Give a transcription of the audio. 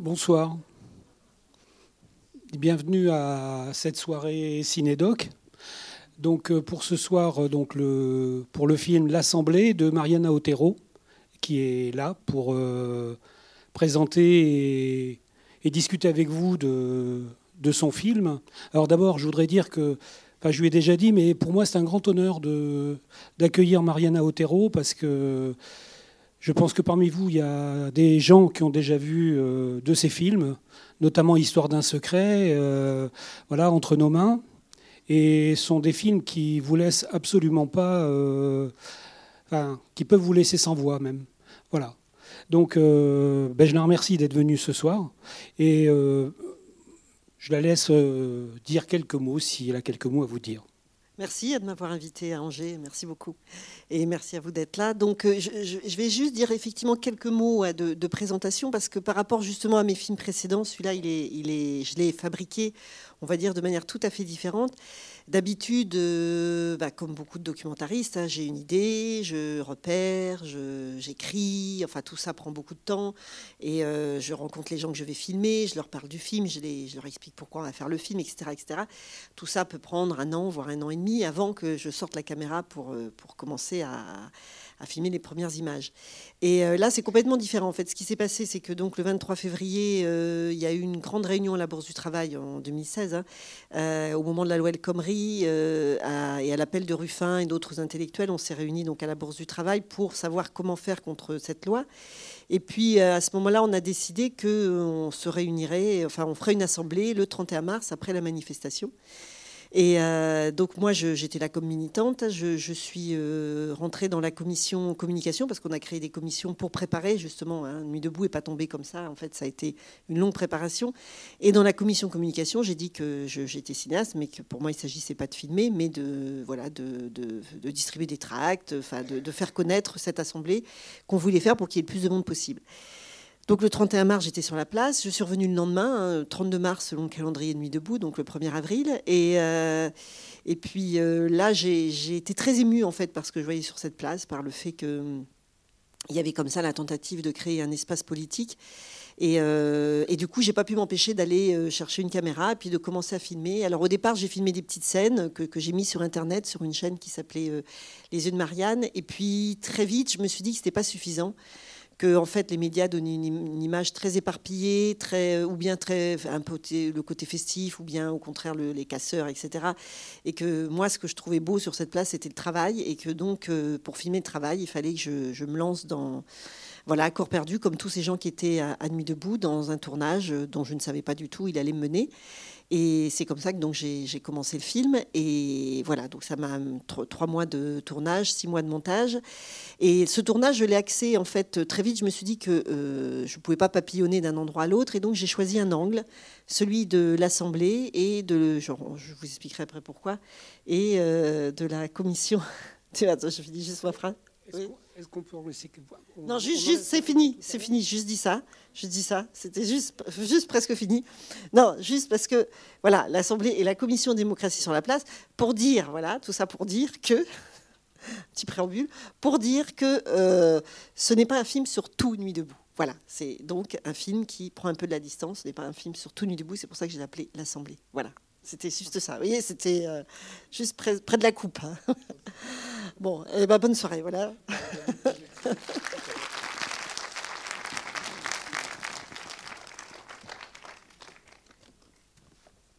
Bonsoir. Bienvenue à cette soirée Cinédoc. Donc euh, pour ce soir, euh, pour le film L'Assemblée de Mariana Otero, qui est là pour euh, présenter et, discuter avec vous de, de son film. Alors d'abord, je voudrais dire que, enfin, je lui ai déjà dit, mais pour moi c'est un grand honneur d'accueillir Mariana Otero parce que je pense que parmi vous, il y a des gens qui ont déjà vu euh, de ces films, notamment Histoire d'un secret, euh, voilà, Entre nos mains. Et sont des films qui vous laissent absolument pas. Euh, enfin, qui peuvent vous laisser sans voix même. Voilà. Donc, ben, je la remercie d'être venue ce soir. Et je la laisse dire quelques mots, si elle a quelques mots à vous dire. Merci de m'avoir invité à Angers, merci beaucoup. Et merci à vous d'être là. Donc, euh, je, vais juste dire effectivement quelques mots de, présentation parce que par rapport justement à mes films précédents, celui-là, il est, je l'ai fabriqué, on va dire, de manière tout à fait différente. D'habitude, euh, bah, comme beaucoup de documentaristes, hein, j'ai une idée, je repère, j'écris, enfin tout ça prend beaucoup de temps. Et euh, je rencontre les gens que je vais filmer, je leur parle du film, je, leur explique pourquoi on va faire le film, etc., etc. Tout ça peut prendre un an, voire un an et demi avant que je sorte la caméra pour, euh, commencer à, filmer les premières images. Et là, c'est complètement différent. En ce qui s'est passé, c'est que donc le 23 février, il y a eu une grande réunion à la Bourse du Travail en 2016, hein, euh, au moment de la loi El Khomri, et à l'appel de Ruffin et d'autres intellectuels, on s'est réunis donc à la Bourse du Travail pour savoir comment faire contre cette loi. Et puis à ce moment-là, on a décidé qu'on se réunirait, enfin, on ferait une assemblée le 31 mars après la manifestation. Et euh, donc moi, j'étais là comme militante. Je, suis euh, rentrée dans la commission communication parce qu'on a créé des commissions pour préparer justement. Hein, Nuit debout et pas tombé comme ça. En fait, ça a été une longue préparation. Et dans la commission communication, j'ai dit que j'étais cinéaste, mais que pour moi, il s'agissait pas de filmer, mais de voilà, de, distribuer des tracts, enfin, de, faire connaître cette assemblée qu'on voulait faire pour qu'il y ait le plus de monde possible. Donc le 31 mars, j'étais sur la place. Je suis revenue le lendemain, 32 hein, mars selon le calendrier de Nuit debout, donc le 1er avril. Et, euh, puis euh, là, j'ai été très émue en fait parce que je voyais sur cette place, par le fait qu'il y avait comme ça la tentative de créer un espace politique. Et, euh, du coup, j'ai pas pu m'empêcher d'aller chercher une caméra et puis de commencer à filmer. Alors au départ, j'ai filmé des petites scènes que, que j'ai mis sur Internet, sur une chaîne qui s'appelait Les Yeux de Marianne. Et puis très vite, je me suis dit que c'était pas suffisant que en fait les médias donnent une, image très éparpillée, très ou bien très le côté festif, ou bien au contraire les casseurs, etc. Et que moi, ce que je trouvais beau sur cette place, c'était le travail, et que donc euh, pour filmer le travail, il fallait que je me lance dans voilà, corps perdu, comme tous ces gens qui étaient à, à, Nuit debout dans un tournage euh, dont je ne savais pas du tout il allait me mener. Et c'est comme ça que donc j'ai commencé le film. Et voilà, donc ça m'a trois mois de tournage, six mois de montage. Et ce tournage, je l'ai axé en fait très vite. Je me suis dit que euh, je ne pouvais pas papillonner d'un endroit à l'autre. Et donc j'ai choisi un angle, celui de l'Assemblée et de, je vous expliquerai après pourquoi, et euh, de la commission. Attends, je finis juste ma phrase. Est-ce qu'on peut laisser Non, juste, juste c'est fini, c'est fini. Juste dis ça, je dis ça. C'était juste, juste presque fini. Non, juste parce que voilà, l'Assemblée et la Commission démocratie sur la place pour dire, voilà, tout ça pour dire que petit préambule, pour dire que euh, ce n'est pas un film sur tout Nuit debout. Voilà, c'est donc un film qui prend un peu de la distance. Ce n'est pas un film sur tout Nuit debout. C'est pour ça que j'ai appelé l'Assemblée. Voilà, c'était juste ça. Vous voyez, c'était euh, juste près, près, de la coupe. Hein. Bon, eh ben, bonne soirée, voilà.